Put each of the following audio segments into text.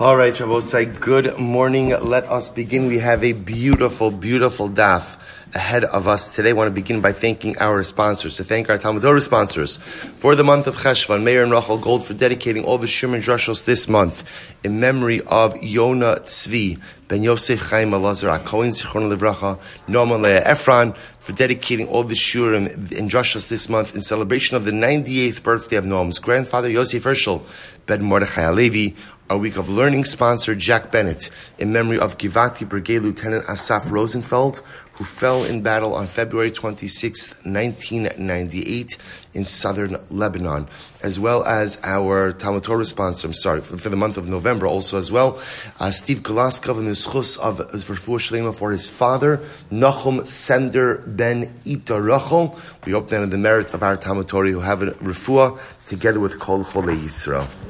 All right, Shabbosai, good morning. Let us begin. We have a beautiful, beautiful daf ahead of us today. I want to begin by thanking our sponsors, to thank our Talmud Torah sponsors for the month of Cheshvan, Meir and Rachel Gold for dedicating all the Shimon Drushos this month in memory of Yona Tzvi, Ben Yosef Chaim Alazar, Akoin Zichron Livracha, Noam Leah Efron for dedicating all the Shurim in Drushos this month in celebration of the 98th birthday of Noam's grandfather, Yosef Herschel, Ben Mordechai Alevi, our week of learning sponsor, Jack Bennett, in memory of Givati Brigade Lieutenant Asaf Rosenfeld, who fell in battle on February 26, 1998 in southern Lebanon, as well as our Talmud Torah sponsor, I'm sorry, for, for, the month of November also as well, uh, Steve Golaskov and the schus of Verfu Shlema for his father, Nachum Sender ben Ita Rachel. We hope that in the merit of our Talmud Torah who have a refuah together with Kol Chole Yisrael.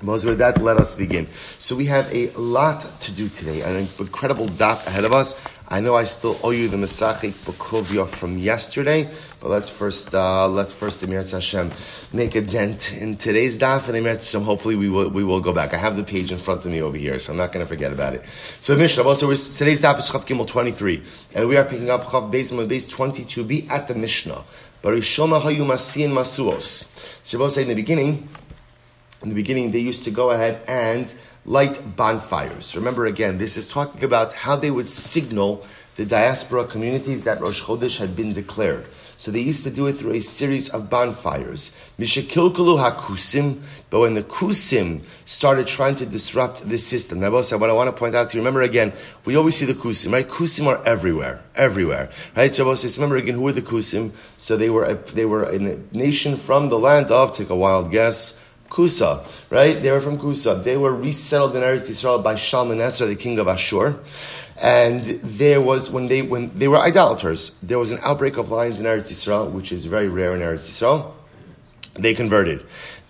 Most with that, let us begin. So we have a lot to do today, an incredible daf ahead of us. I know I still owe you the Masachik Bukrovia from yesterday, but let's first, uh, let's first, Emir Hashem, make a dent in today's daf, and Emir Hashem, hopefully we will, we will go back. I have the page in front of me over here, so I'm not going to forget about it. So Mishnah, also today's daf is Chav Gimel 23, and we are picking up Chav Beis Beis 22b at the Mishnah. Barishoma Hayu Masin Masuos. Say in the beginning, in the beginning, they used to go ahead and light bonfires. Remember again, this is talking about how they would signal the diaspora communities that Rosh Chodesh had been declared. So they used to do it through a series of bonfires. Mishakilkulu hakusim, but when the kusim started trying to disrupt the system, Nabo said, what I want to point out to you, remember again, we always see the kusim, right? Kusim are everywhere, everywhere, right? So says, remember again, who were the kusim? So they were a, they were a nation from the land of, take a wild guess, Kusa, right? They were from Kusa. They were resettled in Eretz Yisrael by Shalmaneser, the king of Ashur. And there was, when they, when they were idolaters, there was an outbreak of lions in Eretz Yisrael, which is very rare in Eretz Yisrael. They converted.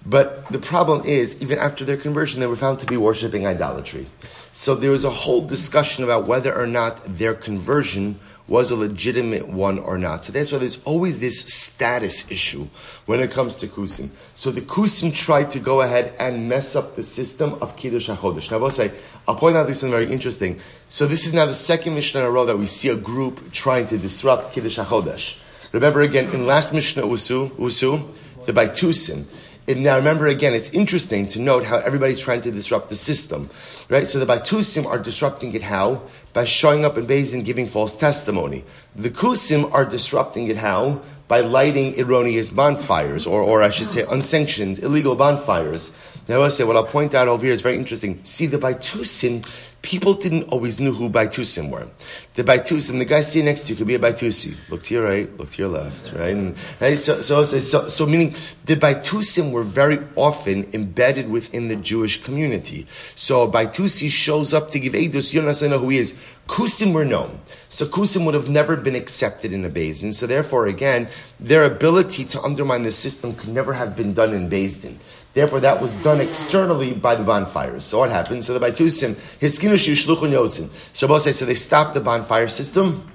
But the problem is, even after their conversion, they were found to be worshipping idolatry. So there was a whole discussion about whether or not their conversion was a legitimate one or not. So that's why there's always this status issue when it comes to Kusim. So the Kusim tried to go ahead and mess up the system of Kiddush HaChodesh. Now I will say, I'll point out this is very interesting. So this is now the second Mishnah in a row that we see a group trying to disrupt Kiddush HaChodesh. Remember again, in last Mishnah, Usu, Usu, the Baitusim. And now remember again, it's interesting to note how everybody's trying to disrupt the system, right? So the Baitusim are disrupting it how? By showing up in Beis and giving false testimony. The Kusim are disrupting it how? By lighting erroneous bonfires, or, or I should say unsanctioned, illegal bonfires. Now I say, what I'll point out over here is very interesting. See, the Baitusim people didn't always know who Baitusim were. The Baitusim, the guy sitting next to you could be a Baitusi. Look to your right, look to your left, right? And, right? So, so, so, so, meaning the Baitusim were very often embedded within the Jewish community. So a Baitusi shows up to give Eidos, you don't know who he is. Kusim were known. So Kusim would have never been accepted in a Din. So therefore, again, their ability to undermine the system could never have been done in Din. Therefore, that was done externally by the bonfires. So what happened? So the Baitusim, Hiskinush Shluchun Yotzin. Shabbos says, so they stopped the bonfire system.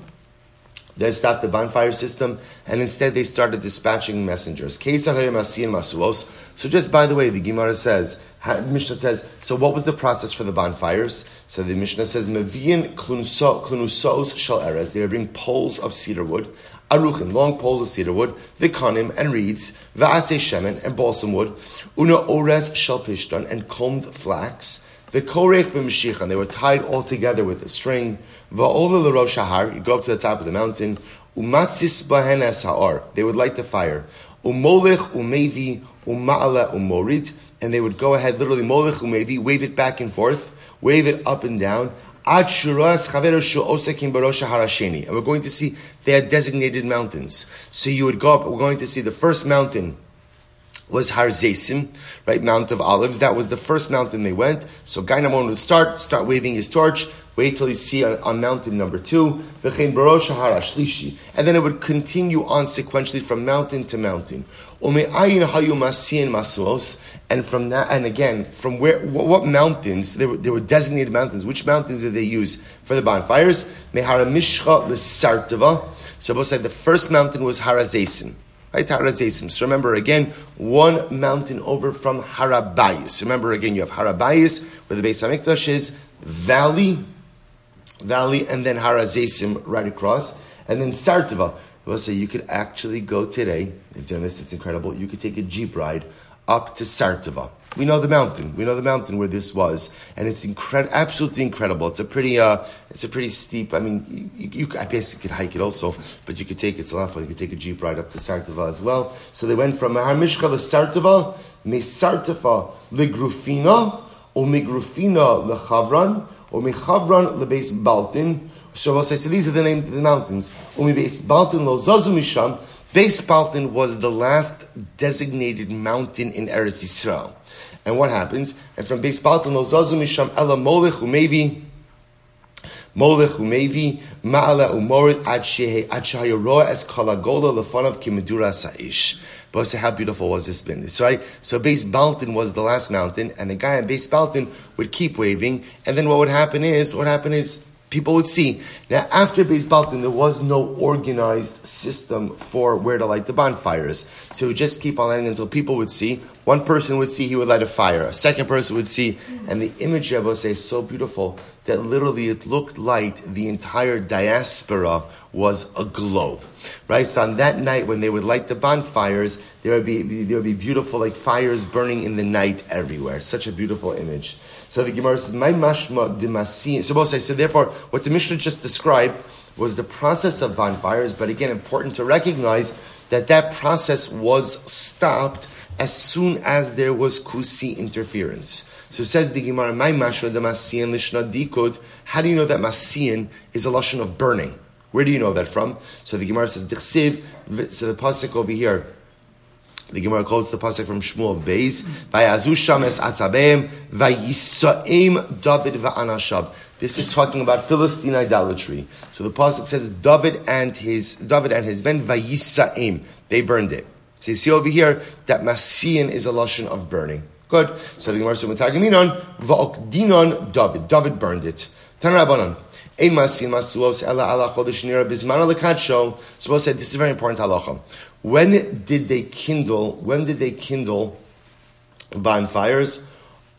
They stopped the bonfire system, and instead they started dispatching messengers. So just by the way, the Gemara says, Mishnah says, so what was the process for the bonfires? So the Mishnah says, Mevian klunusos shal. They would bring poles of cedar wood aruchim, long poles of cedar wood, vikanim and reeds, va'ase shemen and balsam wood, una ores shel and combed flax, the korech b'meshichan, they were tied all together with a string, va'ola l'rosh hahar, you go up to the top of the mountain, umatzis bahenes ha'ar, they would light the fire, umolech umevi uma'ala umorit, and they would go ahead, literally molech umevi, wave it back and forth, wave it up and down, and we're going to see they had designated mountains. So you would go up, we're going to see the first mountain was Har Zesim, right, Mount of Olives. That was the first mountain they went. So Gainamon would start, start waving his torch, wait till he see on, on mountain number two, and then it would continue on sequentially from mountain to mountain. And from that, and again, from where, what, what mountains, there were, there were, designated mountains, which mountains did they use for the bonfires? So both said the first mountain was Harazesim. Remember again, one mountain over from Harabayis. Remember again, you have Harabayis, where the Beis Hamikdash is, valley, valley, and then Harazesim right across, and then Sartava. We'll say you could actually go today. They've done this; it's incredible. You could take a jeep ride up to Sartava. We know the mountain. We know the mountain where this was, and it's incredible, absolutely incredible. It's a pretty, uh, it's a pretty steep. I mean, you, you, I guess you could hike it also, but you could take it's a lot fun. You could take a jeep ride up to Sartava as well. So they went from Har Harmishka to Sartava, Mesartava legrufina, or Migrufina lechavran, or Mechavran lebeis Baltin. So I'll say, so these are the names of the mountains. Umi Baltin lo zazu misham. Beis Baltin was the last designated mountain in Eretz Yisrael. And what happens? And from Beis Baltin lo zazu misham ela molech umevi molech umevi ma'ala umorit ad shehe ad shahayaroa es kalagola lefanav kimedura sa'ish. But how beautiful was this business, right? So Beis Baltin was the last mountain, and the guy on Beis Baltin would keep waving, and then what would happen is, what happened is, people would see. that after Beis Baltin, there was no organized system for where to light the bonfires. So it would just keep on lighting until people would see. One person would see, he would light a fire. A second person would see. And the image of us is so beautiful that literally it looked like the entire diaspora was aglow. Right? So on that night when they would light the bonfires, there would be, there would be beautiful like fires burning in the night everywhere. Such a beautiful image. So the Gemara says, "My mashma dimasi." So both say. So therefore, what the Mishnah just described was the process of bonfires. But again, important to recognize that that process was stopped as soon as there was kusi interference. So says the Gemara, "My mashma dimasian lishna dikud." How do you know that masian is a lashon of burning? Where do you know that from? So the Gemara says, "Dichsiv." So the pasuk over here. The Gemara quotes the pasuk from Shmuel Beis, "Vayazu shames atzabeim, vayisaim David va'anashav." This is talking about Philistine idolatry. So the pasuk says, "David and his David and his men vayisaim." They burned it. So you see over here that masian is a lashon of burning. Good. So the Gemara says, "Mitagaminon va'okdinon David." David burned it. Tan Rabbanon. Suppose said this is very important halacha. When did they kindle? When did they kindle bonfires?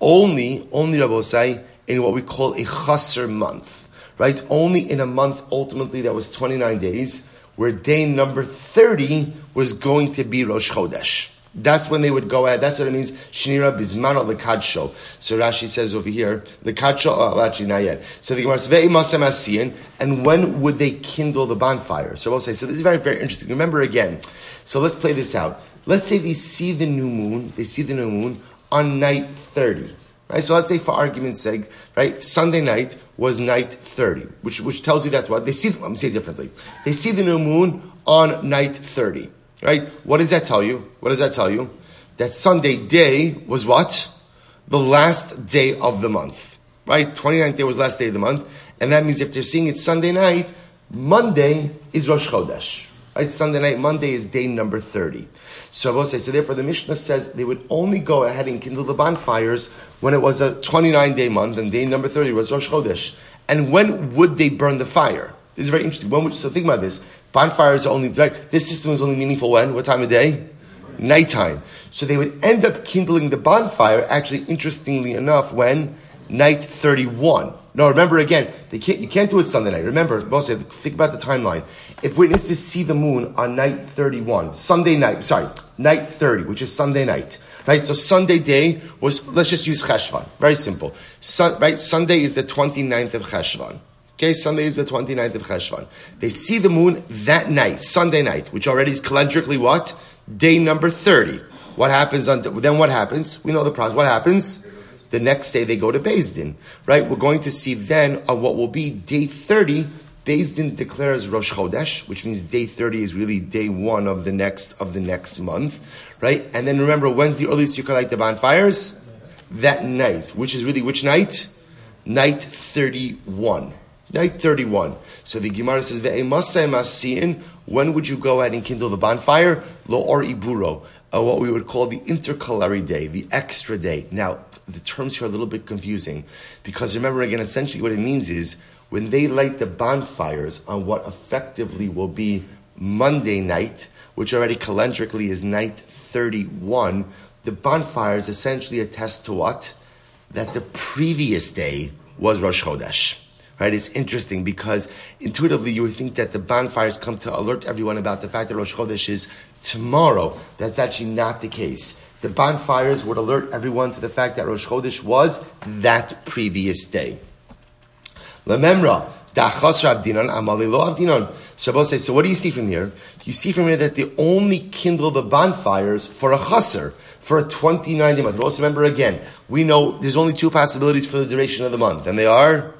Only, only Rabbosai, in what we call a chaser month, right? Only in a month, ultimately, that was 29 days, where day number 30 was going to be Rosh Chodesh. That's when they would go ahead. That's what it means. Shnira bismano lekadsho. So Rashi says over here, lekadsho. Oh, actually not yet. So the Gemara says And when would they kindle the bonfire? So we'll say. So this is very very interesting. Remember again. So let's play this out. Let's say they see the new moon. They see the new moon on night thirty. Right. So let's say for argument's sake, right, Sunday night was night thirty, which which tells you that what they see. Let me say differently. They see the new moon on night thirty. Right? What does that tell you? What does that tell you? That Sunday day was what? The last day of the month. Right? 29th day was last day of the month. And that means if they're seeing it Sunday night, Monday is Rosh Chodesh. Right? Sunday night, Monday is day number 30. So I will say, so therefore the Mishnah says they would only go ahead and kindle the bonfires when it was a 29 day month and day number 30 was Rosh Chodesh. And when would they burn the fire? This is very interesting. When would, so think about this. Bonfires are only, this system is only meaningful when? What time of day? Nighttime. So they would end up kindling the bonfire, actually, interestingly enough, when? Night 31. No, remember again, they can't, you can't do it Sunday night. Remember, said, think about the timeline. If witnesses see the moon on night 31, Sunday night, sorry, night 30, which is Sunday night, right? So Sunday day was, let's just use Cheshvan. Very simple. Sun, right? Sunday is the 29th of Cheshvan. Okay, Sunday is the 29th of Cheshvan. They see the moon that night, Sunday night, which already is calendrically what? Day number 30. What happens on, then what happens? We know the process. What happens? The next day they go to Din, right? We're going to see then on what will be day 30, Beis Din declares Rosh Chodesh, which means day 30 is really day one of the next, of the next month, right? And then remember, when's the earliest you can light the bonfires? That night, which is really which night? Night 31. Night 31. So the Gemara says. When would you go out and kindle the bonfire? Lo or iburo. Uh, what we would call the intercalary day, the extra day. Now, the terms here are a little bit confusing because remember again, essentially what it means is when they light the bonfires on what effectively will be Monday night, which already calendrically is night 31, the bonfires essentially attest to what? That the previous day was Rosh Chodesh. Right? It's interesting because intuitively you would think that the bonfires come to alert everyone about the fact that Rosh Chodesh is tomorrow. That's actually not the case. The bonfires would alert everyone to the fact that Rosh Chodesh was that previous day. Lememra, Dachas Avdinan, Amali Lo Avdinan. Shabbos says, so what do you see from here? You see from here that they only kindle the bonfires for a chaser, for a 29 day month. But also remember again, we know there's only two possibilities for the duration of the month, and they are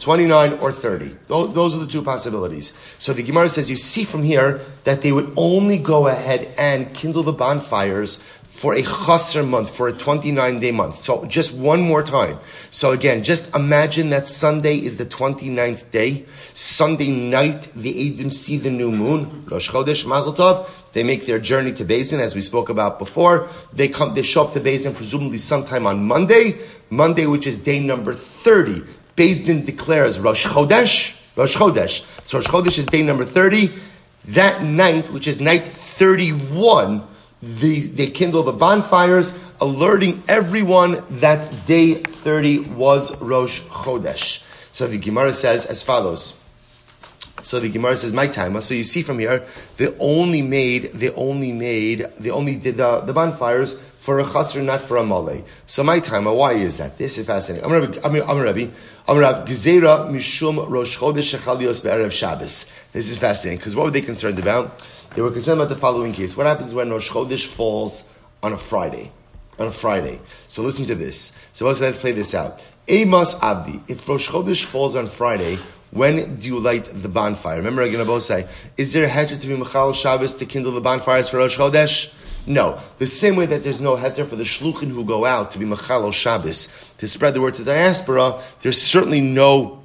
29 or 30. Those, are the two possibilities. So the Gemara says, you see from here that they would only go ahead and kindle the bonfires for a chaser month, for a 29 day month. So just one more time. So again, just imagine that Sunday is the 29th day. Sunday night, the Eidim see the new moon. Rosh Chodesh, Mazel Tov. They make their journey to Beis Din, as we spoke about before. They come, they show up to Beis Din presumably sometime on Monday. Monday, which is day number 30. Beis Din declares Rosh Chodesh. Rosh Chodesh. So Rosh Chodesh is day number 30. That night, which is night 31, the, they kindle the bonfires, alerting everyone that day 30 was Rosh Chodesh. So the Gemara says as follows. So the Gemara says, my time. So you see from here, they only made, they only made, they only did the, the bonfires for a chasr, not for a male. So my time, why is that? This is fascinating. I'm Rabbi, I'm, I'm Rabbi, I'm Rabbi, Gezerah Mishum Rosh Chodesh Shechalios Be'erev Shabbos. This is fascinating, because what were they concerned about? They were concerned about the following case. What happens when Rosh Chodesh falls on a Friday? On a Friday. So listen to this. So let's play this out. Amos Abdi. If Rosh Chodesh falls on Friday, when do you light the bonfire? Remember, I'm both say, is there a heter to be Michal Shabbos to kindle the bonfires for Rosh Chodesh? No. The same way that there's no heter for the shluchin who go out to be Michal Shabbos to spread the word to diaspora, there's certainly no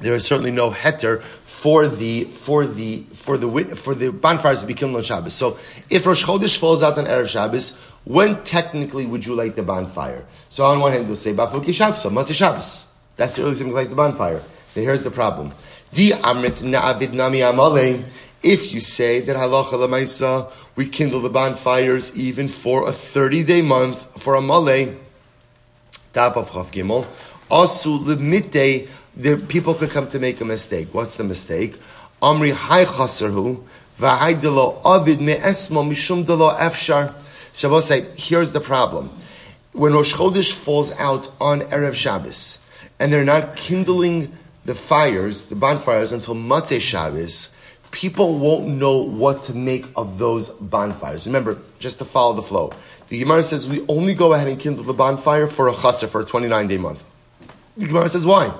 there is certainly no heter for the for the for the for the bonfires to be killed on Shabbos. So if Rosh Chodesh falls out on erev Shabbos, when technically would you light the bonfire? So on one hand, they'll say Bafuki Shabbos, Matzah Shabbos. That's the earliest time to light the bonfire. Then here's the problem. Di amrit na'avid nami amale. If you say that halacha lemaisa, we kindle the bonfires even for a 30 day month for a male, tap of chav gimel, asu limite the people could come to make a mistake. What's the mistake? Amri hay chaserhu v'hay delo avid me'esmo mishum delo efshar. Shabbos say, here's the problem. When Rosh Chodesh falls out on Erev Shabbos, and they're not kindling the fires, the bonfires, until Matzeh Shabbos, people won't know what to make of those bonfires. Remember, just to follow the flow. The Gemara says we only go ahead and kindle the bonfire for a chaser, for a 29 day month. The Gemara says why?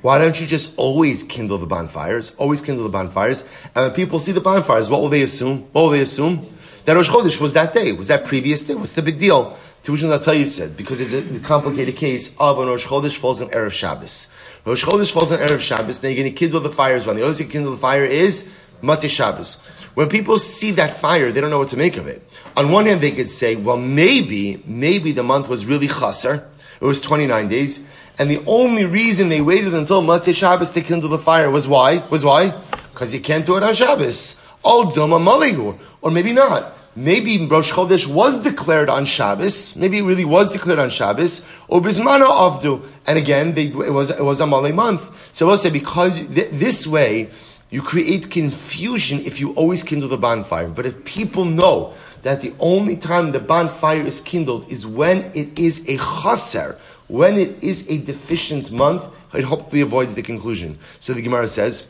Why don't you just always kindle the bonfires? Always kindle the bonfires. And when people see the bonfires, what will they assume? What will they assume? That Rosh Chodesh was that day, was that previous day. What's the big deal? To which I'll tell you said, because it's a complicated case of when Rosh Chodesh falls on Erev Shabbos. Rosh Chodesh falls on Erev Shabbos, then you're going to kindle the fires. When the only thing you kindle the fire is Matzah Shabbos. When people see that fire, they don't know what to make of it. On one hand, they could say, well, maybe, maybe the month was really chaser. It was 29 days. And the only reason they waited until Matzah Shabbos to kindle the fire was why? Was why? Because you can't do it on Shabbos. Oh, Dilma Malihu. Or maybe not. Maybe Rosh Chodesh was declared on Shabbos. Maybe it really was declared on Shabbos. Or Bismana Avdu. And again, they, it was it was a Malay month. So I will say because th- this way you create confusion if you always kindle the bonfire. But if people know that the only time the bonfire is kindled is when it is a chaser, when it is a deficient month, it hopefully avoids the conclusion. So the Gemara says,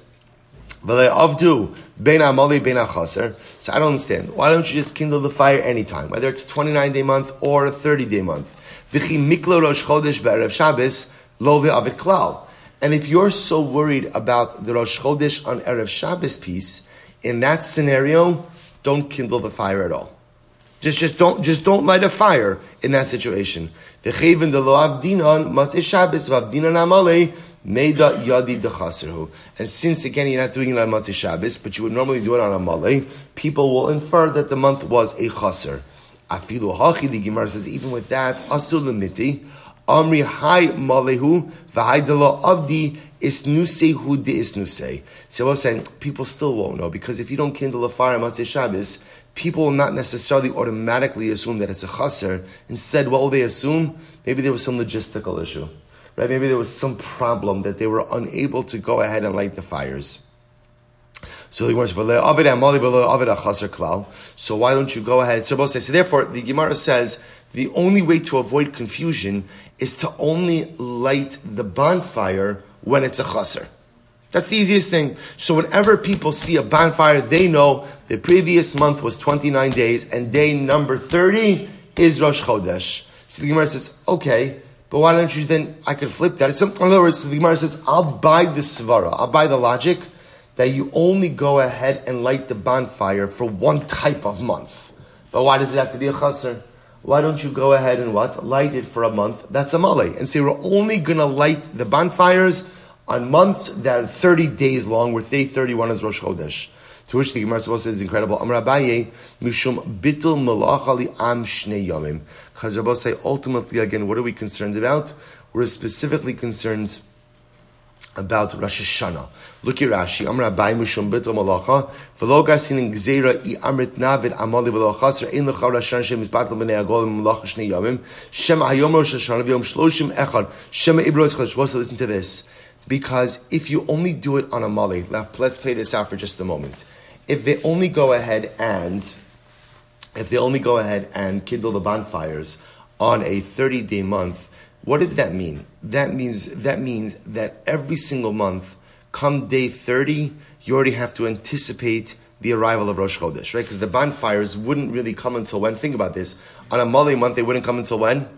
So I don't understand. Why don't you just kindle the fire anytime, whether it's a 29 day month or a 30 day month? And if you're so worried about the Rosh Chodesh on Erev Shabbos piece, in that scenario, don't kindle the fire at all. Just, just don't, just don't light a fire in that situation. Meida yadi dechasirhu. And since again you're not doing it on matzeh Shabbos, but you would normally do it on amale, people will infer that the month was a chaser. Afilu hachi the Gemara says even with that asul limiti Amri Hai Malehu V'Haidala Avdi Isnuse Hu De Isnuse. So I was saying, people still won't know because if you don't kindle a fire on Motzei Shabbos, people will not necessarily automatically assume that it's a chaser. Instead, what will they assume? Maybe there was some logistical issue. Right? Maybe there was some problem that they were unable to go ahead and light the fires. So why don't you go ahead? So therefore, the Gemara says the only way to avoid confusion is to only light the bonfire when it's a chaser. That's the easiest thing. So whenever people see a bonfire, they know the previous month was 29 days and day number 30 is Rosh Chodesh. So the Gemara says, okay, but why don't you then, I could flip that. in other words, the Gemara says, I'll buy the svara, I'll buy the logic that you only go ahead and light the bonfire for one type of month. But why does it have to be a chaser? Why don't you go ahead and what? Light it for a month. That's a male. And say we're only going to light the bonfires on months that are 30 days long, with day 31 is Rosh Chodesh. To which the Gemara says is incredible. Amar Abaye, Mishum Bitul Malach Am Shnei Yomim. Rabbi say, ultimately, again, what are we concerned about? We're specifically concerned about Rosh Hashanah. Look at Rashi. Amar Abai Mishum Bitul Malacha. V'lo garsin gzeira i amrit navid amali v'lo chaser ein lecha Rosh Hashanah shem izbatel b'nei agol malacha shnei yomim. Shem hayom Rosh Hashanah v'yom shloshim echad. Shem ibros chodesh. Listen to this because if you only do it on a let's play this out for just a moment. If they only go ahead and if they only go ahead and kindle the bonfires on a 30 day month, what does that mean? That means that means that every single month, come day 30, you already have to anticipate the arrival of Rosh Chodesh, right? Because the bonfires wouldn't really come until when? Think about this. On a Mali month, they wouldn't come until when?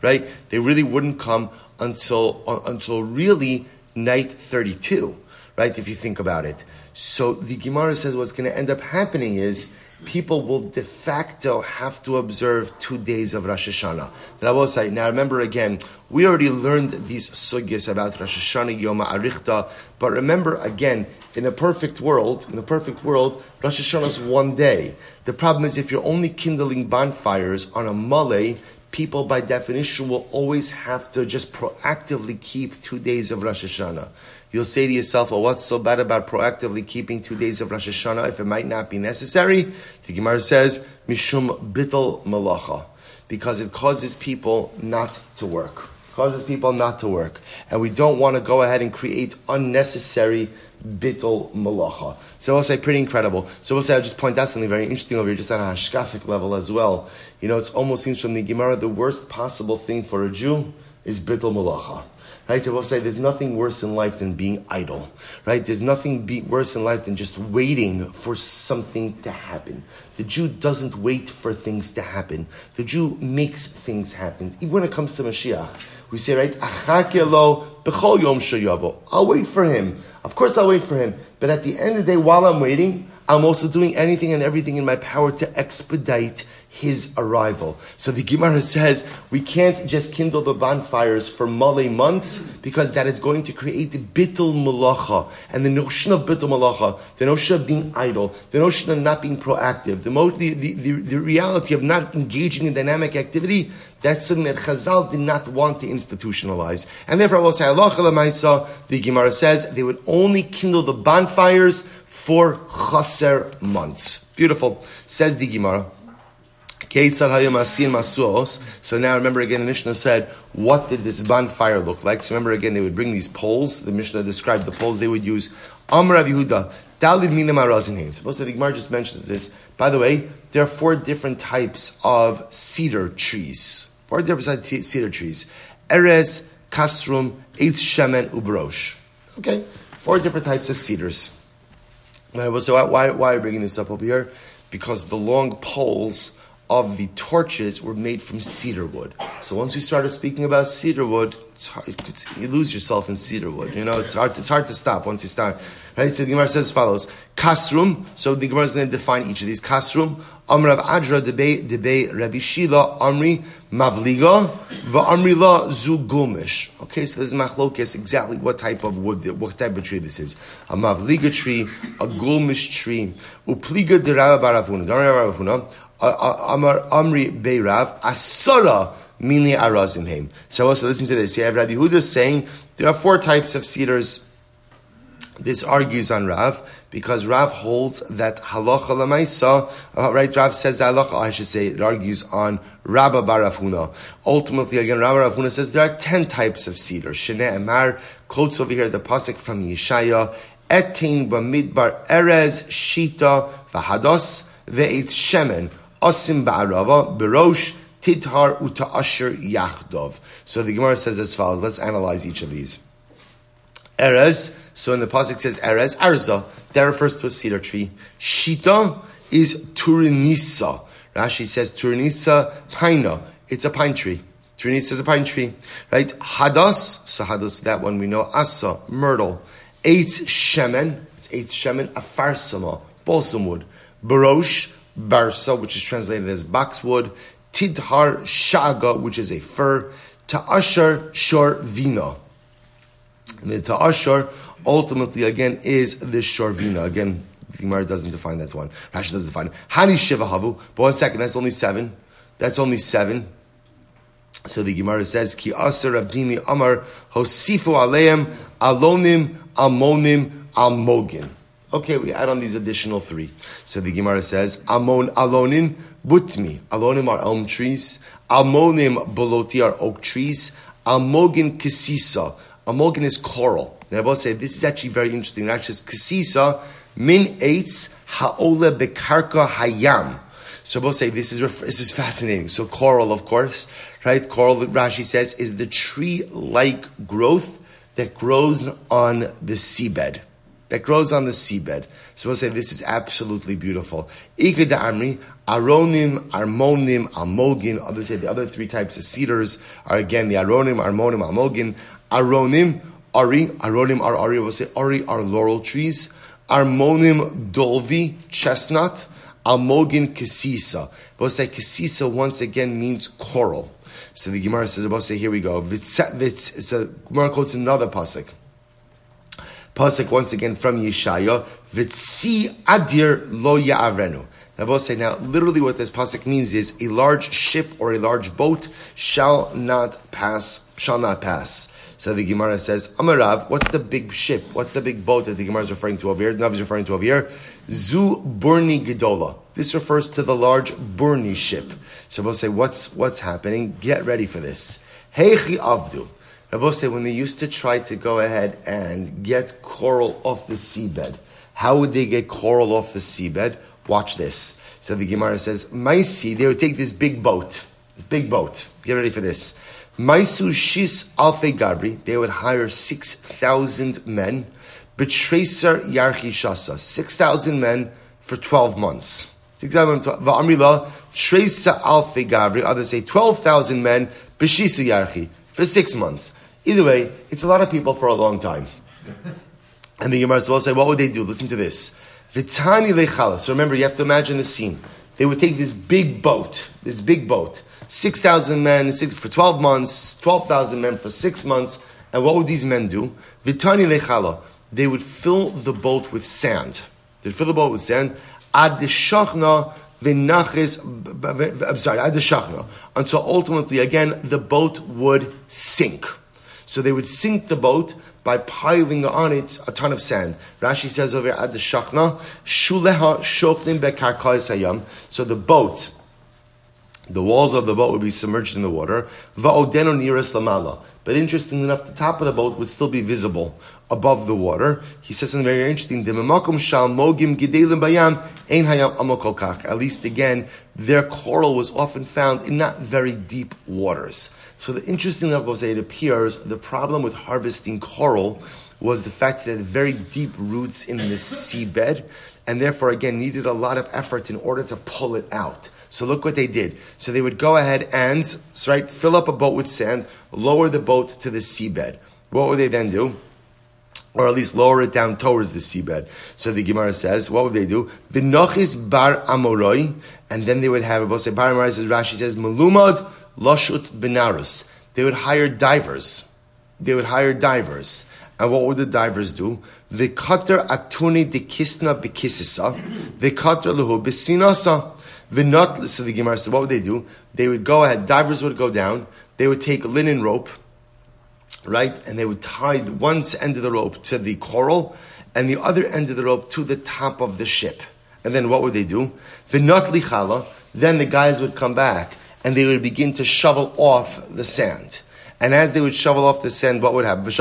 Right? They really wouldn't come until until really night 32, right? If you think about it. So the Gemara says what's going to end up happening is people will de facto have to observe two days of Rosh Hashanah. And I will say, now remember again, we already learned these sugyas about Rosh Hashanah, Yom Arichta, but remember again, in a perfect world, in a perfect world, Rosh Hashanah is one day. The problem is if you're only kindling bonfires on a Malay, people by definition will always have to just proactively keep two days of Rosh Hashanah. You'll say to yourself, well, what's so bad about proactively keeping two days of Rosh Hashanah if it might not be necessary? The Gemara says, Mishum bittel malacha. Because it causes people not to work. causes people not to work. And we don't want to go ahead and create unnecessary bittel malacha. So I'll say pretty incredible. So we'll say I'll just point out something very interesting over here, just on a hashkafic level as well. You know, it almost seems from the Gemara the worst possible thing for a Jew is bittel malacha. Right? To say there's nothing worse in life than being idle. Right? There's nothing be worse in life than just waiting for something to happen. The Jew doesn't wait for things to happen. The Jew makes things happen. Even when it comes to Mashiach, we say, right, I'll wait for him. Of course I'll wait for him. But at the end of the day, while I'm waiting, I'm also doing anything and everything in my power to expedite his arrival. So the Gemara says we can't just kindle the bonfires for male months because that is going to create the bittul malacha. And the notion of bittul malacha, the notion of being idle, the notion of not being proactive, the, mo- the, the, the, the reality of not engaging in dynamic activity, that's something that Chazal did not want to institutionalize. And therefore, I will say, Allah the Gemara says they would only kindle the bonfires for chaser months. Beautiful. Says the Gemara. So now remember again, the Mishnah said, what did this bonfire look like? So remember again, they would bring these poles. The Mishnah described the poles they would use. Amr Suppose the Gemara just mentions this. By the way, there are four different types of cedar trees. Four different types of cedar trees. Erez, Kastrum, Eitz Shemen, Ubrosh. Okay? Four different types of cedars. So why, why are we bringing this up over here? Because the long poles of the torches were made from cedar wood. So once we started speaking about cedar wood, hard, you lose yourself in cedar wood. You know, it's hard, it's hard to stop once you start. Right? So the Gemara says as follows. Kasrum, so the Gemara is going to define each of these. Kasrum, Amrav Adra debe, debe Rabbi Shila, Amri Mavliga, Amri La Zugumish. Okay, so this is machlokes, exactly what type of wood, what type of tree this is. A Mavliga tree, a Gulmish tree, Upliga de Rabba bar Rav Huna, Amri Beirav, Asara mini arazim heim. So also listen to this. You have Rabbi Huda saying there are four types of cedars. This argues on Rav because Rav holds that halacha lemaisa. Uh, right, Rav says that halacha. I should say it argues on Rabba bar Rav Huna. Ultimately, again, Rabba bar Rav Huna says there are ten types of cedar. Shene Emar quotes over here the pasuk from Yeshaya. Etin b'midbar erez shita v'hados ve'etz shemen asim ba'arava berosh tithar uta asher yachdov. So the Gemara says as follows. Let's analyze each of these. Erez. So in the pasuk says Erez Arza. That refers to a cedar tree. Shita is Turinisa. Rashi says Turinisa Pina. It's a pine tree. Turinisa is a pine tree, right? Hadas. So Hadas, that one we know. Asa, myrtle. Eitz Shemen. It's Eitz Shemen. Afarsama, balsam wood. Barosh, Barsa, which is translated as boxwood. Tidhar Shaga, which is a fir. Ta'ashar Shor Vina. And the Ta'ashar ultimately again is the Shorvina. Again, Gemara doesn't define that one. Rashi doesn't define it. Hani Shiva Havu. But one second, that's only seven. That's only seven. So the Gemara says, Ki Aser Abdimi Amar Hosifu Aleim Alonim Amonim amogin. Okay, we add on these additional three. So the Gemara says, Amon Alonin Butmi. Alonim are elm trees. Almonim Boloti are oak trees. Amogin Kisisa. Almogin is coral. Now I will say this is actually very interesting. It actually says Kisisa Min Eitz Haole Bekarka Hayam. So we'll say this is this is fascinating. So coral, of course, right? Coral, Rashi says, is the tree-like growth that grows on the seabed. That grows on the seabed. So we'll say this is absolutely beautiful. Ikeda Amri, Aronim, Armonim, Almogin. Others say the other three types of cedars are again the Aronim, Armonim, Almogin. Aronim, Ari, Aronim are Ari, we'll say Ari are laurel trees. Armonim, Dolvi, chestnut. Almogin Kasisa. We'll say Kasisa once again means coral. So the Gemara says, we'll say, here we go. So Gemara quotes another pasuk. Pasuk once again from Yeshaya. Vitsi adir lo ya'avrenu. Now we'll say now, literally what this pasuk means is a large ship or a large boat shall not pass, shall not pass. So the Gemara says, Amarav, what's the big ship? What's the big boat that the Gemara is referring to over here? Nav is referring to over here. Zu Burni Gedola. This refers to the large Burni ship. So we'll say, what's, what's happening? Get ready for this. Heichi Avdu. Rabbi say when they used to try to go ahead and get coral off the seabed, how would they get coral off the seabed? Watch this. So the Gemara says, Maisi, they would take this big boat, this big boat. Get ready for this. Maisu Shis Alfe Gabri, they would hire 6,000 men. Betreser Yarchi Shasa, 6,000 men for 12 months. Va'amrila, Tresa Alfe Gabri, others say 12,000 men, Beshisa Yarchi, for six months. Either way, it's a lot of people for a long time. And the Gemara will say, what would they do? Listen to this. Vitani lechala. So remember, you have to imagine the scene. They would take this big boat, this big boat, 6,000 men for 12 months, 12,000 men for six months. And what would these men do? Vitani lechala. They would fill the boat with sand. They'd fill the boat with sand. Ad shachna v'nachis, I'm sorry, ad shachna. Until ultimately, again, the boat would sink. So they would sink the boat by piling on it a ton of sand. Rashi says over at the shachna, shuleha bekarkais hayam. So the boat the walls of the boat would be submerged in the water. Lamala. But interestingly enough, the top of the boat would still be visible above the water. He says something very interesting. At least again, their coral was often found in not very deep waters. So the interesting was it appears the problem with harvesting coral was the fact that it had very deep roots in the seabed, and therefore again needed a lot of effort in order to pull it out. So look what they did. So they would go ahead and right fill up a boat with sand, lower the boat to the seabed. What would they then do? Or at least lower it down towards the seabed. So the Gemara says, what would they do? V'nochis bar amoroi, and then they would have, a both say bar amoroi says, Rashi says, malumad loshut benarus. They would hire divers. They would hire divers. And what would the divers do? The cutter atuni de kisna bekisisa, the cutter luhu besinasa. Vinot, so the Gemara said, what would they do? They would go ahead, divers would go down, they would take a linen rope, right, and they would tie one end of the rope to the coral, and the other end of the rope to the top of the ship. And then what would they do? Vinot lichala, then the guys would come back, and they would begin to shovel off the sand. And as they would shovel off the sand, what would happen? And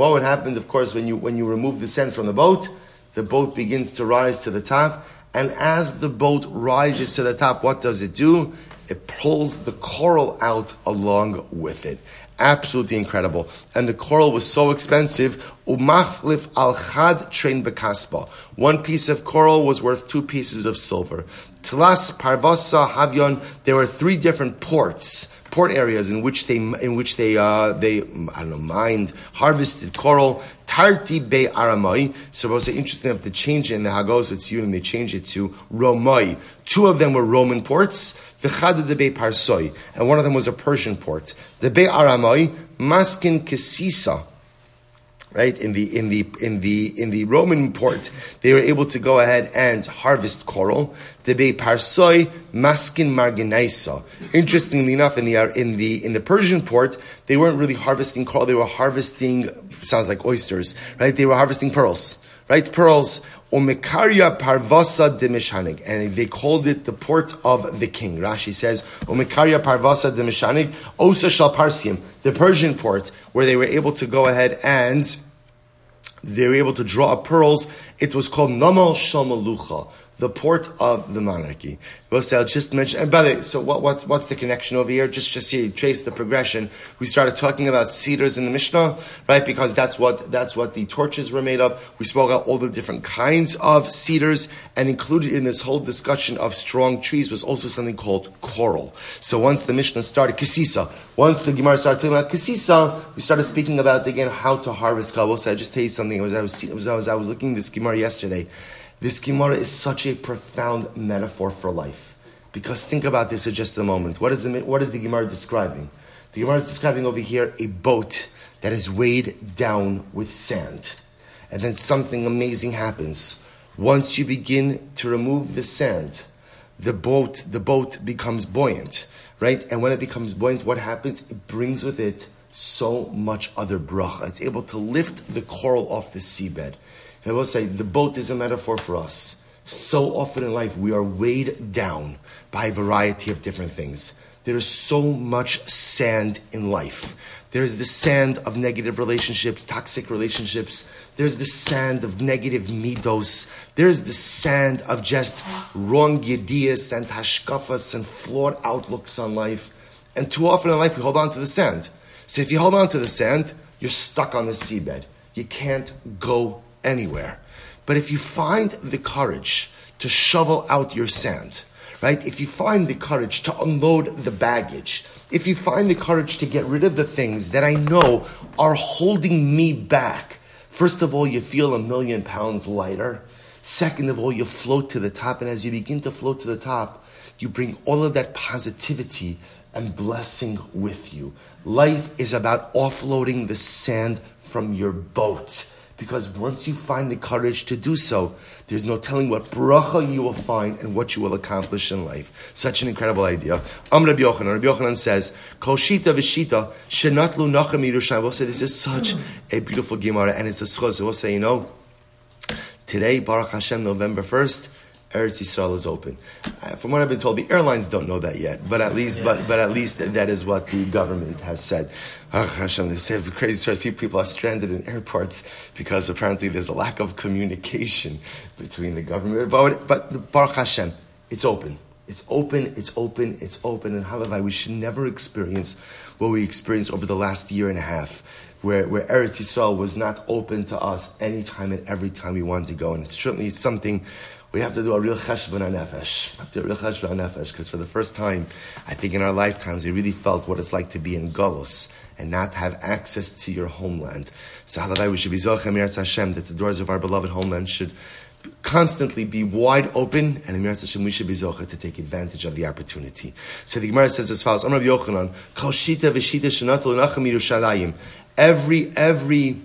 what would happen, of course, when you, when you remove the sand from the boat? The boat begins to rise to the top. And as the boat rises to the top, what does it do? It pulls the coral out along with it. Absolutely incredible. And the coral was so expensive. Umachlif al chad train bekaspa. One piece of coral was worth two pieces of silver. Tlas, Parvasa, Havyon, there were three different ports, port areas in which they, in which they, uh, they, I don't know, mined, harvested coral. Tarti Be Aramai. So it was interesting enough to change it in the Hagos, it's you, and they changed it to Romai. Two of them were Roman ports. V'chada de Be Parsoi. And one of them was a Persian port. The Be Aramai, Maskin Kesisa right in the in the in the in the Roman port, they were able to go ahead and harvest coral. Debe parsoi maskin marginaisa. Interestingly enough, in the in the in the Persian port, they weren't really harvesting coral; they were harvesting sounds like oysters, right? They were harvesting pearls, right? Pearls. Omekaria parvasa de and they called it the port of the king. Rashi says, Omekaria parvasa de mishanig, osa shal parsium, the Persian port, where they were able to go ahead and they were able to draw up pearls. It was called Namal Shamalucha, the port of the monarchy. I'll just mention, and by the way, so what, what's, what's the connection over here? Just, just see, trace the progression. We started talking about cedars in the Mishnah, right? Because that's what, that's what the torches were made of. We spoke about all the different kinds of cedars, and included in this whole discussion of strong trees was also something called coral. So once the Mishnah started, Kisisa, once the Gemara started talking about Kisisa, we started speaking about again how to harvest kabel. So I just tell you something. As I was, I was, I was looking this Gemara yesterday. This Gemara is such a profound metaphor for life. Because think about this for just a moment. What is the, what is the Gemara describing? The Gemara is describing over here a boat that is weighed down with sand. And then something amazing happens. Once you begin to remove the sand, the boat, the boat becomes buoyant, right? And when it becomes buoyant, what happens? It brings with it so much other bracha. It's able to lift the coral off the seabed. I will say the boat is a metaphor for us. So often in life we are weighed down by a variety of different things. There is so much sand in life. There's the sand of negative relationships, toxic relationships. There's the sand of negative midos. There's the sand of just wrong ideas and hashkafas and flawed outlooks on life. And too often in life we hold on to the sand. So if you hold on to the sand, you're stuck on the seabed. You can't go anywhere. But if you find the courage to shovel out your sand, right? If you find the courage to unload the baggage, if you find the courage to get rid of the things that I know are holding me back, first of all, you feel a million pounds lighter. Second of all, you float to the top. And as you begin to float to the top, you bring all of that positivity and blessing with you. Life is about offloading the sand from your boat because once you find the courage to do so, there's no telling what bracha you will find and what you will accomplish in life. Such an incredible idea. Am Rabbi Yochanan. Rabbi Yochanan says, Kol shita v'shita shenatlu nacham Yerushalayim. We'll say this is such a beautiful Gemara and it's a schos. We'll say, you know, today, Baruch Hashem, November 1st, Eretz Yisrael is open. Uh, from what I've been told, the airlines don't know that yet, but at least, but, but at least that is what the government has said. Oh, Hashem, they say crazy stories. People are stranded in airports because apparently there's a lack of communication between the government. But, but the Baruch Hashem, it's open. It's open, it's open, it's open. And Halavai, we should never experience what we experienced over the last year and a half, where, where Eretz Yisrael was not open to us anytime and every time we wanted to go. And it's certainly something we have to do a real cheshbon nefesh. Have to do a real cheshbon nefesh because for the first time, I think in our lifetimes, we really felt what it's like to be in Golos and not have access to your homeland. So halavai, we should be zochem Hashem that the doors of our beloved homeland should constantly be wide open, and in Hashem we should be zocha to take advantage of the opportunity. So the Gemara says as follows: Amrav Yochanan, Kol shita nacham Yerushalayim. Every every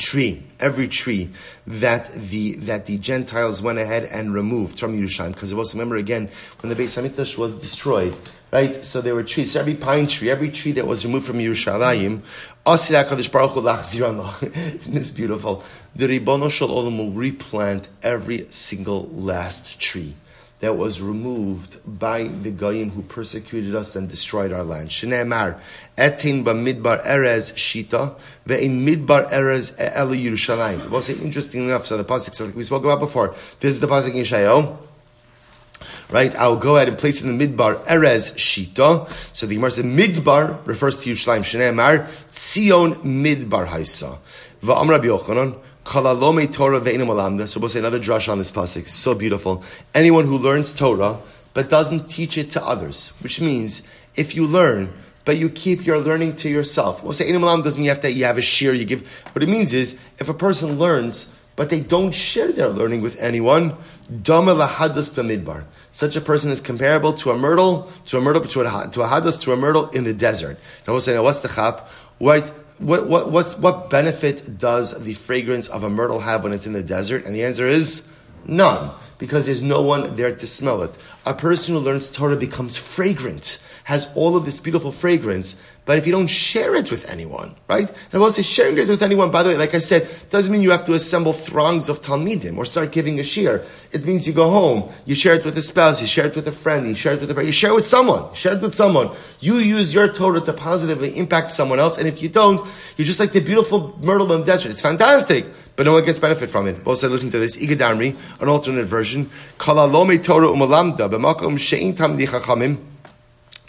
tree, every tree that the that the Gentiles went ahead and removed from Yerushalayim. Because it was remember again when the Beis Hamikdash was destroyed, right? So there were trees. So every pine tree, every tree that was removed from Yerushalayim, isn't this beautiful? The Ribono Shel Olam will replant every single last tree that was removed by the Goyim who persecuted us and destroyed our land. Shneemar, etin midbar erez shita, ve'in midbar erez eli Yerushalayim. We'll say interesting enough, so the pasuk like we spoke about before. This is the pasuk in Shayo. Right, I'll go ahead and place in the midbar erez shita. So the Gemara says midbar refers to Yerushalayim. Shneemar, Tzion midbar haisa. Va'am Rabbi Yochanan, Kalalome Torah alamda. So we'll say another drush on this pasuk. So beautiful. Anyone who learns Torah but doesn't teach it to others, which means if you learn but you keep your learning to yourself. We'll say alam doesn't mean you have to you have a share you give. What it means is if a person learns but they don't share their learning with anyone, dama lahadas b'midbar. Such a person is comparable to a myrtle, to a myrtle, to a, to a hadas, to a myrtle in the desert. Now we'll say, now what's the chap? Right, what, what, what's, what benefit does the fragrance of a myrtle have when it's in the desert? And the answer is none, because there's no one there to smell it. A person who learns Torah becomes fragrant, has all of this beautiful fragrance, but if you don't share it with anyone, right? And I will say sharing it with anyone, by the way, like I said, doesn't mean you have to assemble throngs of Talmidim or start giving a shir. It means you go home, you share it with a spouse, you share it with a friend, you share it with a you share it with someone, share it with someone. You use your Torah to positively impact someone else, and if you don't, you're just like the beautiful myrtle in the desert. It's fantastic, but no one gets benefit from it. Both said, listen to this, Igadarmi, an alternate version, Kalalome Torah umalamda, b'makom she'in tamdi chachamim,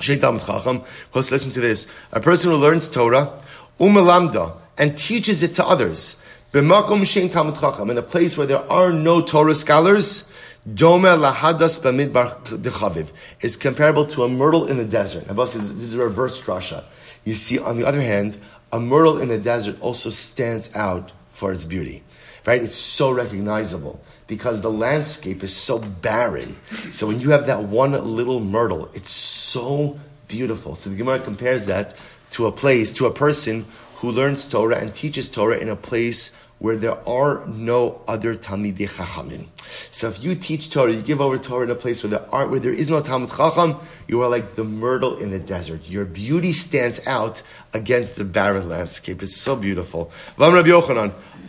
Let's listen to this. A person who learns Torah, umalamda, and teaches it to others, in a place where there are no Torah scholars, Dome lahadas b'midbar dechaviv is comparable to a myrtle in the desert. Abbas says this is a reverse drasha. You see, on the other hand, a myrtle in the desert also stands out for its beauty. Right? It's so recognizable because the landscape is so barren. So when you have that one little myrtle, it's so beautiful. So the Gemara compares that to a place, to a person who learns Torah and teaches Torah in a place where there are no other Talmidei Chachamim. So if you teach Torah, you give over Torah in a place where there are where there is no Talmud Chacham, you are like the myrtle in the desert. Your beauty stands out against the barren landscape. It's so beautiful.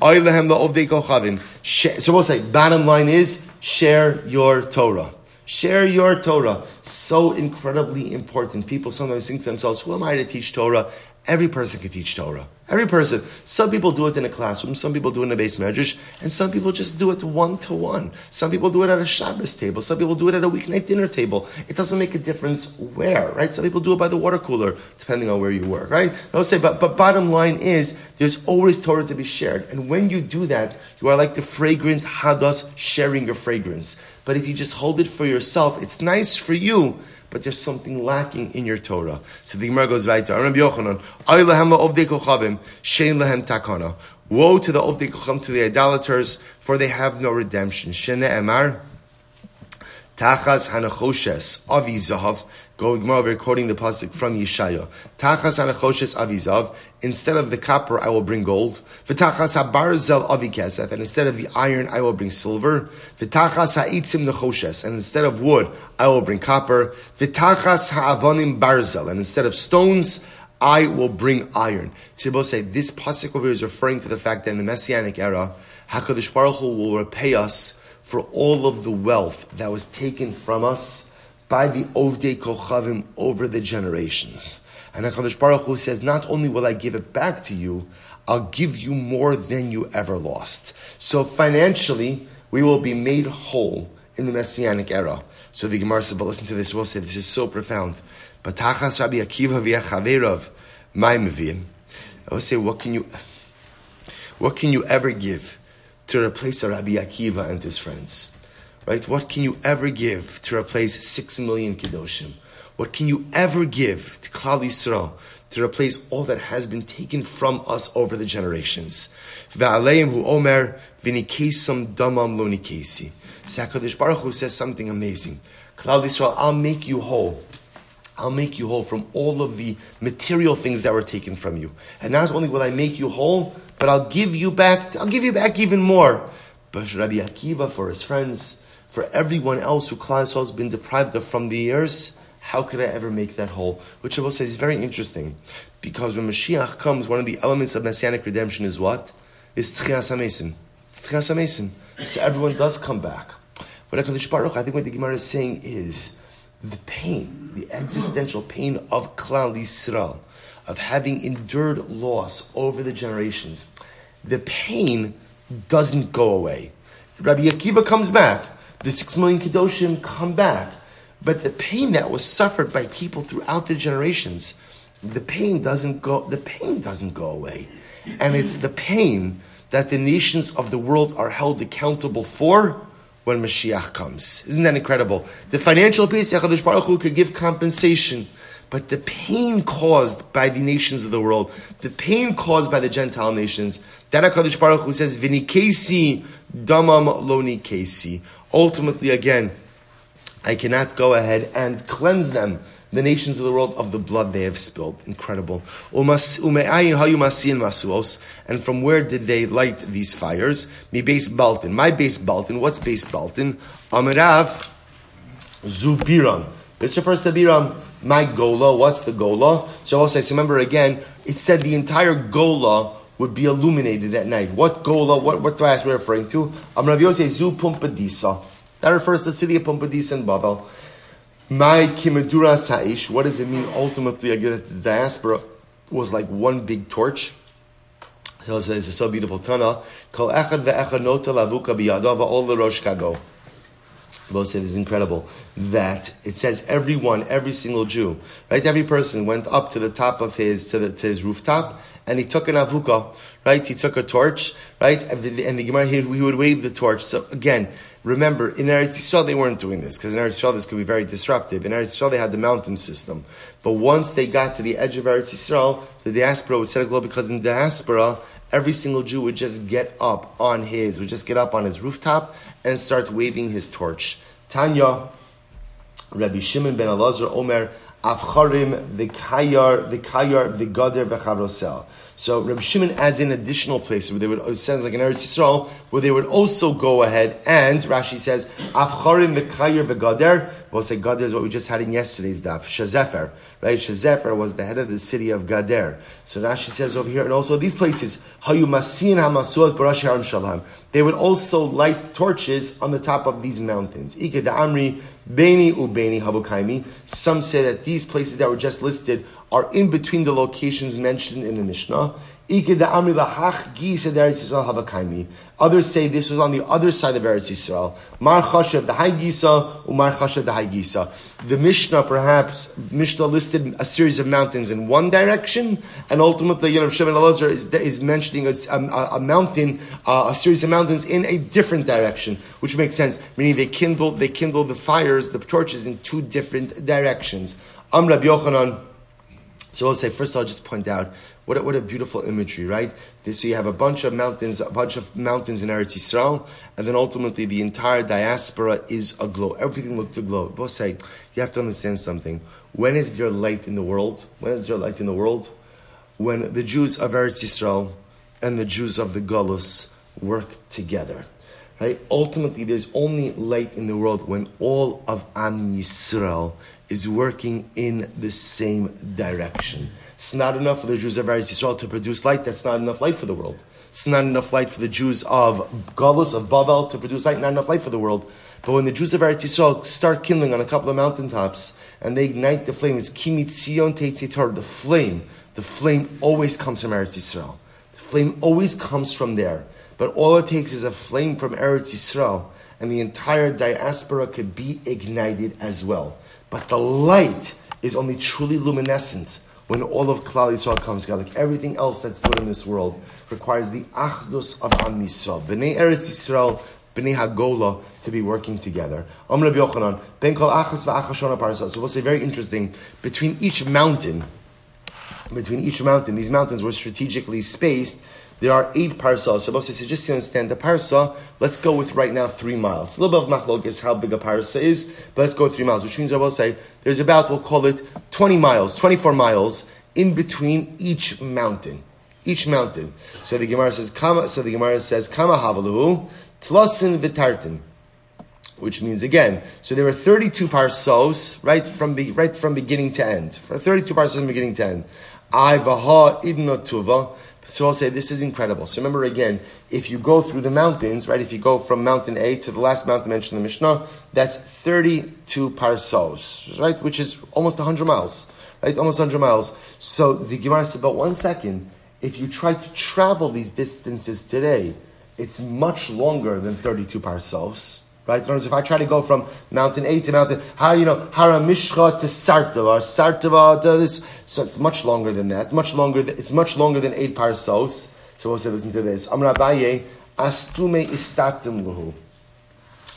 So we'll say, bottom line is, share your Torah. Share your Torah. So incredibly important. People sometimes think to themselves, who am I to teach Torah? Every person can teach Torah. Every person. Some people do it in a classroom, some people do it in a base medrash, and some people just do it one to one. Some people do it at a Shabbos table, some people do it at a weeknight dinner table. It doesn't make a difference where, right? Some people do it by the water cooler, depending on where you work, right? I'll say, but, but bottom line is, there's always Torah to be shared. And when you do that, you are like the fragrant hadas sharing your fragrance. But if you just hold it for yourself, it's nice for you, but there's something lacking in your Torah. So the Gemara goes right to Rabbi Yochanan, takana. Woe to the Ovdei Kocham, to the idolaters, for they have no redemption. Shene Emar, Tachas Hanachoshes, Avi Zahav, Going Gemara, we're quoting the pasuk from Yeshaya. Tachas anachoshes avizav. Instead of the copper, I will bring gold. V'tachas habarzel avikesef. And instead of the iron, I will bring silver. V'tachas ha'itzim nechoshes. And instead of wood, I will bring copper. V'tachas ha'avonim barzel. And instead of stones, I will bring iron. Tzibos say this pasuk over here is referring to the fact that in the Messianic era, Hakadosh Baruch Hu will repay us for all of the wealth that was taken from us by the Ovdei Kochavim over the generations. And HaKadosh Baruch Hu says, not only will I give it back to you, I'll give you more than you ever lost. So financially, we will be made whole in the Messianic era. So the Gemara says, but listen to this, we'll say this is so profound. Batachas Rabbi Akiva v'yachaverov, ma'imavim. I will say, what can you, what can you ever give to replace Rabbi Akiva and his friends? Right? What can you ever give to replace six million Kedoshim? What can you ever give to Klal Yisrael to replace all that has been taken from us over the generations? V'aleim hu omer damam lo nikesi. Baruch Hu says something amazing. Klal Yisrael, I'll make you whole. I'll make you whole from all of the material things that were taken from you. And not only will I make you whole, but I'll give you back, I'll give you back even more. But Rabbi Akiva, for his friends, for everyone else who Klal has been deprived of from the years, how could I ever make that whole? Which I will say is very interesting. Because when Mashiach comes, one of the elements of Messianic redemption is what? Is Tchias HaMesim. Tchias HaMesim. So everyone does come back. But HaKadosh Baruch, I think what the Gemara is saying is, the pain, the existential pain of Klal Yisrael, of having endured loss over the generations, the pain doesn't go away. Rabbi Akiva comes back. The six million Kedoshim come back. But the pain that was suffered by people throughout the generations, the pain doesn't go, the pain doesn't go away. And it's the pain that the nations of the world are held accountable for when Mashiach comes. Isn't that incredible? The financial piece, HaKadosh Baruch Hu could give compensation, but the pain caused by the nations of the world, the pain caused by the Gentile nations, that HaKadosh Baruch Hu says, Vinikesi damam loni kesi. Ultimately, again, I cannot go ahead and cleanse them the nations of the world of the blood they have spilled. Incredible. And from where did they light these fires? Mi Beis Baltin. My Beis Baltin. What's Beis Baltin? Amirav Zubiram. It's the first Abiram. My Gola. What's the Gola? So I'll say, so remember again, it said the entire Gola would be illuminated at night. What Gola, uh, what, what class we're referring to? Amrav Yosef Zu Pumbedisa. That refers to the city of Pumbedisa in Babel. My kimadura sa'ish, what does it mean ultimately? Again, the diaspora was like one big torch. He says it's so beautiful. Tana, kol echad ve'echad nota lavuka biyadav all the rosh kago. This is incredible that it says everyone, every single Jew, right? Every person went up to the top of his to, the, to his rooftop and he took an avuka, right? He took a torch, right? And the, Gemara he, he would wave the torch. So again, Remember, in Eretz Yisrael they weren't doing this because in Eretz Yisrael this could be very disruptive. In Eretz Yisrael they had the mountain system, but once they got to the edge of Eretz Yisrael, the diaspora would set a glow because in diaspora every single Jew would just get up on his, would just get up on his rooftop and start waving his torch. Tanya, Rabbi Shimon ben Elazar Omer, Avcharim, the Kayar, the the so Rabbi Shimon adds in additional places where they would, it sounds like in Eretz Yisrael, where they would also go ahead and, Rashi says, Afcharim v'kayer v'gader, we'll say Gader is what we just had in yesterday's daf, Shazefer, right? Shazefer was the head of the city of Gader. So Rashi says over here, and also these places, Hayumasin hamasuas barashi haram shalom. They would also light torches on the top of these mountains. Ika Amri, Beni ubeni habukaimi. Some say that these places that were just listed are in between the locations mentioned in the Mishnah. Others say this was on the other side of Eretz Yisrael. Mar the High Gisa, Umar the High Gisa. The Mishnah perhaps, Mishnah listed a series of mountains in one direction, and ultimately, know, Shimon Elazar is, is mentioning a, a, a mountain, uh, a series of mountains in a different direction, which makes sense. Meaning they kindled, they kindled the fires, the torches in two different directions. Am Yochanan, so I'll say, first I'll just point out, what a, what a beautiful imagery, right? So you have a bunch of mountains, a bunch of mountains in Eretz Yisrael, and then ultimately the entire diaspora is aglow. Everything looked aglow. Both say, you have to understand something. When is there light in the world? When is there light in the world? When the Jews of Eretz Yisrael and the Jews of the Galus work together. Right? Ultimately, there's only light in the world when all of Am Yisrael is working in the same direction. It's not enough for the Jews of Eretz Yisrael to produce light. That's not enough light for the world. It's not enough light for the Jews of Galus, of Bavel, to produce light. Not enough light for the world. But when the Jews of Eretz Yisrael start kindling on a couple of mountaintops and they ignite the flame, it's kimitzion teitzitor, the flame. The flame always comes from Eretz Yisrael. The flame always comes from there. But all it takes is a flame from Eretz Yisrael, and the entire diaspora could be ignited as well. But the light is only truly luminescent when all of Klal Yisrael comes together. Like everything else that's good in this world requires the achdus of Am Yisrael. Bnei Eretz Yisrael, Bnei Hagola, to be working together. Yochanan, Ben Kol Achas So we'll say very interesting, between each mountain, between each mountain, these mountains were strategically spaced there are eight parsos. So says, just to understand the parsa, let's go with right now three miles. A little bit of machlok is how big a parsa is, but let's go three miles, which means I say there's about, we'll call it 20 miles, 24 miles in between each mountain. Each mountain. So the Gemara says, Kama, so the Gemara says, Kama havalu, tlasin vitartin which means again, so there were 32 parsos, right from, be, right from beginning to end. For 32 parsos from beginning to end. I vaha tuva. So I'll say this is incredible. So remember again, if you go through the mountains, right, if you go from mountain A to the last mountain mentioned in the Mishnah, that's 32 parsos, right, which is almost 100 miles, right, almost 100 miles. So the Gemara said, but one second, if you try to travel these distances today, it's much longer than 32 parsos. Right? In other words, if I try to go from mountain A to mountain, how you know Hara Mishcha to Sartava, Sartava to this, so it's much longer than that. Much longer. It's much longer than eight parsos. So we'll say, listen to this. Amar Abaye, astume istatim luhu.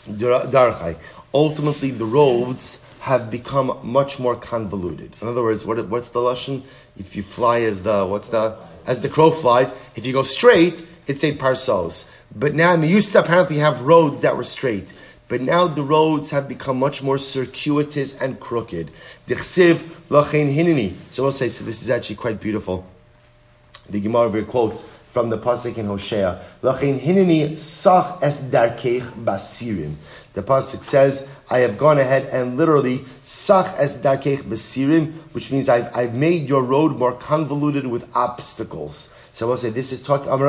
Darchai. Ultimately, the roads have become much more convoluted. In other words, what, what's the lashon? If you fly as the what's the as the crow flies, if you go straight, it's eight parsos. But now, I mean, used to apparently have roads that were straight. But now the roads have become much more circuitous and crooked. So we'll say, so this is actually quite beautiful. The Gemara quotes from the Pasuk in Hosea. sach es basirim. The Pasuk says, I have gone ahead and literally sach es darkeich basirim, which means I've, I've made your road more convoluted with obstacles. So we'll say this is talking. Um,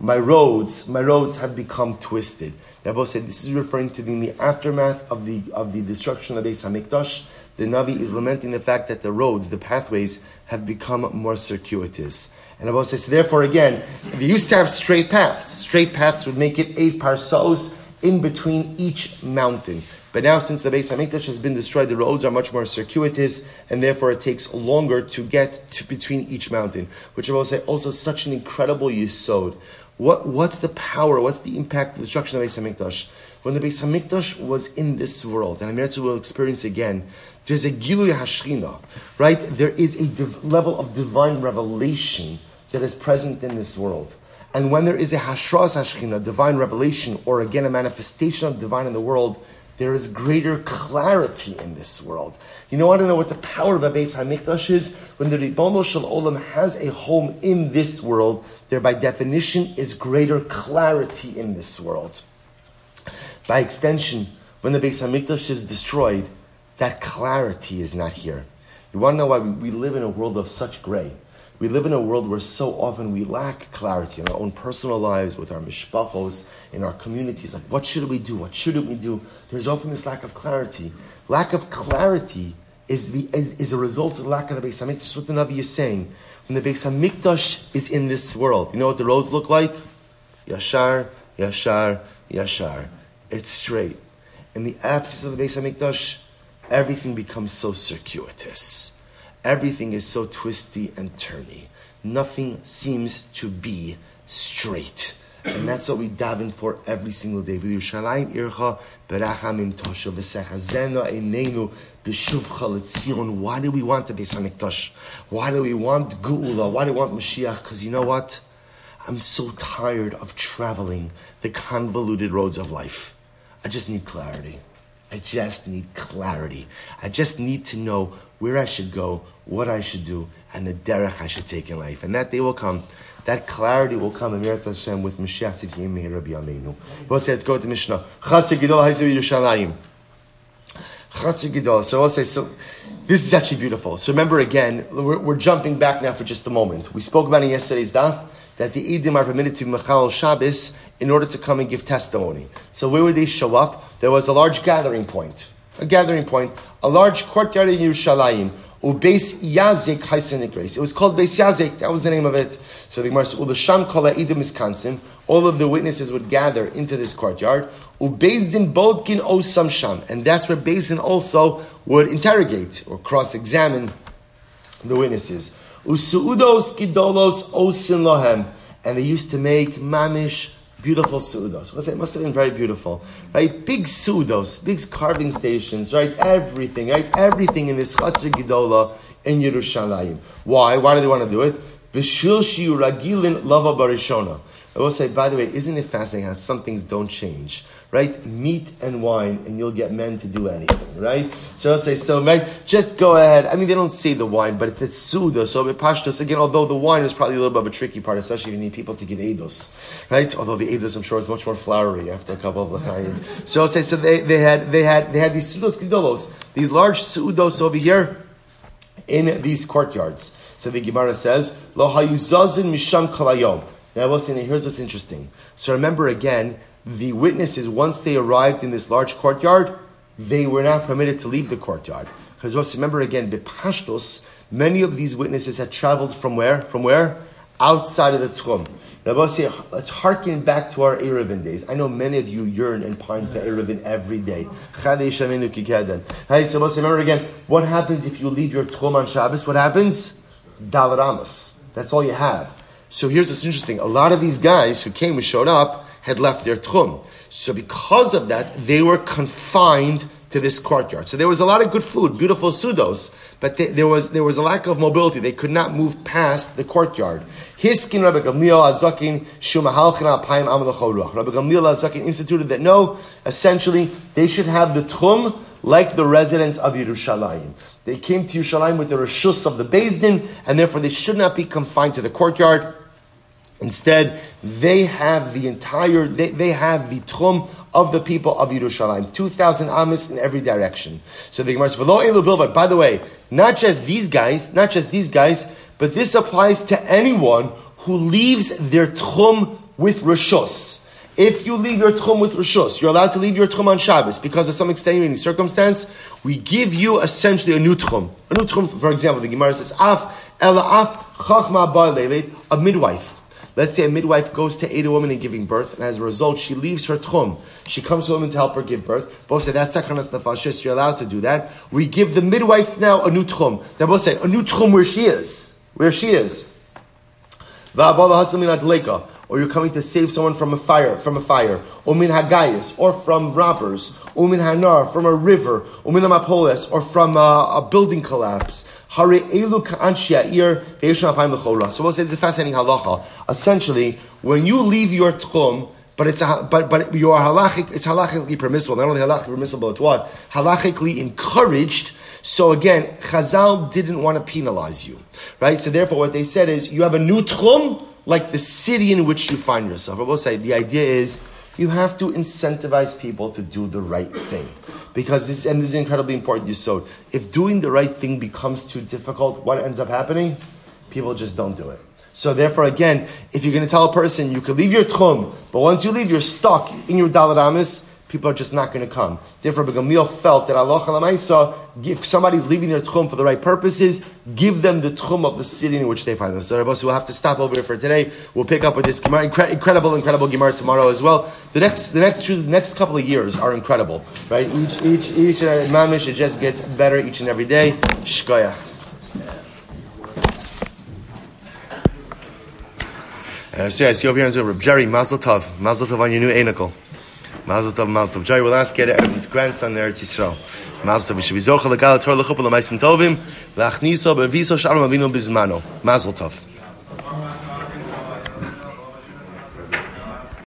my roads, my roads have become twisted. Rabbi said this is referring to the, the aftermath of the of the destruction of Beis Hamikdash. The Navi is lamenting the fact that the roads, the pathways, have become more circuitous. And Rabbi says, therefore, again, they used to have straight paths. Straight paths would make it eight parsos in between each mountain. But now, since the Beis Hamikdash has been destroyed, the roads are much more circuitous, and therefore it takes longer to get to between each mountain. Which I will say also such an incredible yisod. What, what's the power? What's the impact of the destruction of the Beis Hamikdash? When the Beis Hamikdash was in this world, and Amir will experience again, there's a Giluy Hashchina, right? There is a div- level of divine revelation that is present in this world. And when there is a Hashras Hashchina, divine revelation, or again a manifestation of divine in the world, there is greater clarity in this world. You know, I don't know what the power of a Beis Hamikdash is. When the Ribono Shel Olam has a home in this world, there by definition is greater clarity in this world. By extension, when the Beis Hamikdash is destroyed, that clarity is not here. You want to know why we live in a world of such gray? We live in a world where so often we lack clarity in our own personal lives, with our mishpachos, in our communities. Like, what should we do? What shouldn't we do? There's often this lack of clarity. Lack of clarity is, the, is, is a result of the lack of the Beis Hamikdash. what the Navi is saying. When the Beis Hamikdash is in this world, you know what the roads look like? Yashar, Yashar, Yashar. It's straight. In the absence of the Beis Hamikdash, everything becomes so circuitous everything is so twisty and turny. Nothing seems to be straight. And that's what we daven for every single day. Why do we want the Beis Hamikdash? Why do we want Geula? Why do we want Mashiach? Because you know what? I'm so tired of traveling the convoluted roads of life. I just need clarity. I just need clarity. I just need to know where I should go, what I should do, and the derech I should take in life. And that day will come. That clarity will come Miras Hashem with Mashiach Tzidkim Meir Rabbi Yameinu. We'll say, let's go to Mishnah. Chatzir Gidol Haizu Yerushalayim. Chatzir Gidol. So we'll say, so this is actually beautiful. So remember again, we're, we're, jumping back now for just a moment. We spoke about in yesterday's daf that the Eidim are permitted to Machal Shabbos in order to come and give testimony. So where would they show up? There was a large gathering point. A gathering point. A large courtyard in Yerushalayim Ubeis Yazik Haisenik It was called Beis Yazik. That was the name of it. So the Gemara says, Ulasham Kala Wisconsin. All of the witnesses would gather into this courtyard. Ubeis Din Bodkin Osam Sham. And that's where Din also would interrogate or cross-examine the witnesses. Usuudos Kidolos Osin Lohem. And they used to make mamish beautiful sudos. What's it? Must have been very beautiful, right? Big sudos, big carving stations, right? Everything, right? Everything in this Chatzar Gedola in Yerushalayim. Why? Why do they want to do it? Bishil shiu ragilin lava barishona. I will say, by the way, isn't it fascinating how some things don't change? Right? Meat and wine, and you'll get men to do anything, right? So I'll say, so, right? Just go ahead. I mean, they don't say the wine, but it's suda, so it pashtos, again, although the wine is probably a little bit of a tricky part, especially if you need people to give eidos, right? Although the eidos, I'm sure, is much more flowery after a couple of l'chaim. so I'll say, so they, they had, they had, they had these sudos gidolos, these large sudos over here in these courtyards. So the Gemara says, Lo hayuzazin misham kalayom. Now, I was saying, here's what's interesting. So remember again, the witnesses, once they arrived in this large courtyard, they were not permitted to leave the courtyard. Because remember again, Bepashtos, many of these witnesses had traveled from where? From where? Outside of the Tchum. Rabbi let's harken back to our Eruvin days. I know many of you yearn and pine for Eruvin every day. Hey, so let's remember again, what happens if you leave your Tchum on Shabbos? What happens? Dalaramas. That's all you have. So here's what's interesting. A lot of these guys who came and showed up had left their tchum. So because of that, they were confined to this courtyard. So there was a lot of good food, beautiful sudos, but they, there was there was a lack of mobility. They could not move past the courtyard. Hiskin Rabbi Gamliel HaZaken Shumahalchin Alpayim Amalachorah. Rabbi Gamliel HaZaken instituted that no, essentially they should have the tchum like the residents of Yerushalayim. They came to Yerushalayim with the reshus of the Din, and therefore they should not be confined to the courtyard. Instead, they have the entire, they, they have the tchum of the people of Yerushalayim. 2,000 amis in every direction. So the Gemara says, by the way, not just these guys, not just these guys, but this applies to anyone who leaves their tchum with rishos. If you leave your tchum with rishos, you're allowed to leave your tchum on Shabbos because of some extenuating circumstance. We give you essentially a new tchum. A new tchum, for example, the Gemara says, "Af ela af chachma a midwife." Let's say a midwife goes to aid a woman in giving birth, and as a result, she leaves her tchum. She comes to a woman to help her give birth. Both say that's sakanas nefashis. You're allowed to do that. We give the midwife now a new tchum. They both say a new tchum where she is, where she is. Or you're coming to save someone from a fire, from a fire. Umin hagayis, or from robbers. Umin hanar, from a river. Amapolis, or from a, a building collapse. So we'll say it's a fascinating halacha. Essentially, when you leave your tchum, but it's a, but but you are halachic, it's halachically permissible. Not only halachically permissible, but what halachically encouraged. So again, Chazal didn't want to penalize you, right? So therefore, what they said is you have a new tchum, like the city in which you find yourself. I will say the idea is you have to incentivize people to do the right thing. Because this, and this is incredibly important, you so if doing the right thing becomes too difficult, what ends up happening? People just don't do it. So therefore, again, if you're going to tell a person you could leave your tchum, but once you leave, you're stuck in your dalaramis, people are just not going to come. Therefore, Gamliel felt that Allah if somebody's leaving their tchum for the right purposes, give them the tchum of the city in which they find themselves. So we'll have to stop over here for today. We'll pick up with this Gemara, incredible, incredible Gemara tomorrow as well. The next, the next, the next couple of years are incredible, right? Each, each, each, mamish, it just gets better each and every day. Shkoyach. And I see, I see over here, Jerry, Mazel Tov, Mazel Tov on your new anacle. Mazel tov, mazel tov. Jerry will ask you his grandson there, Yisrael. Mazel tov. We should be zochel legal Torah lechupel lemaisim tovim. Lachnisa beviso shalom avinu bizmano. Mazel tov.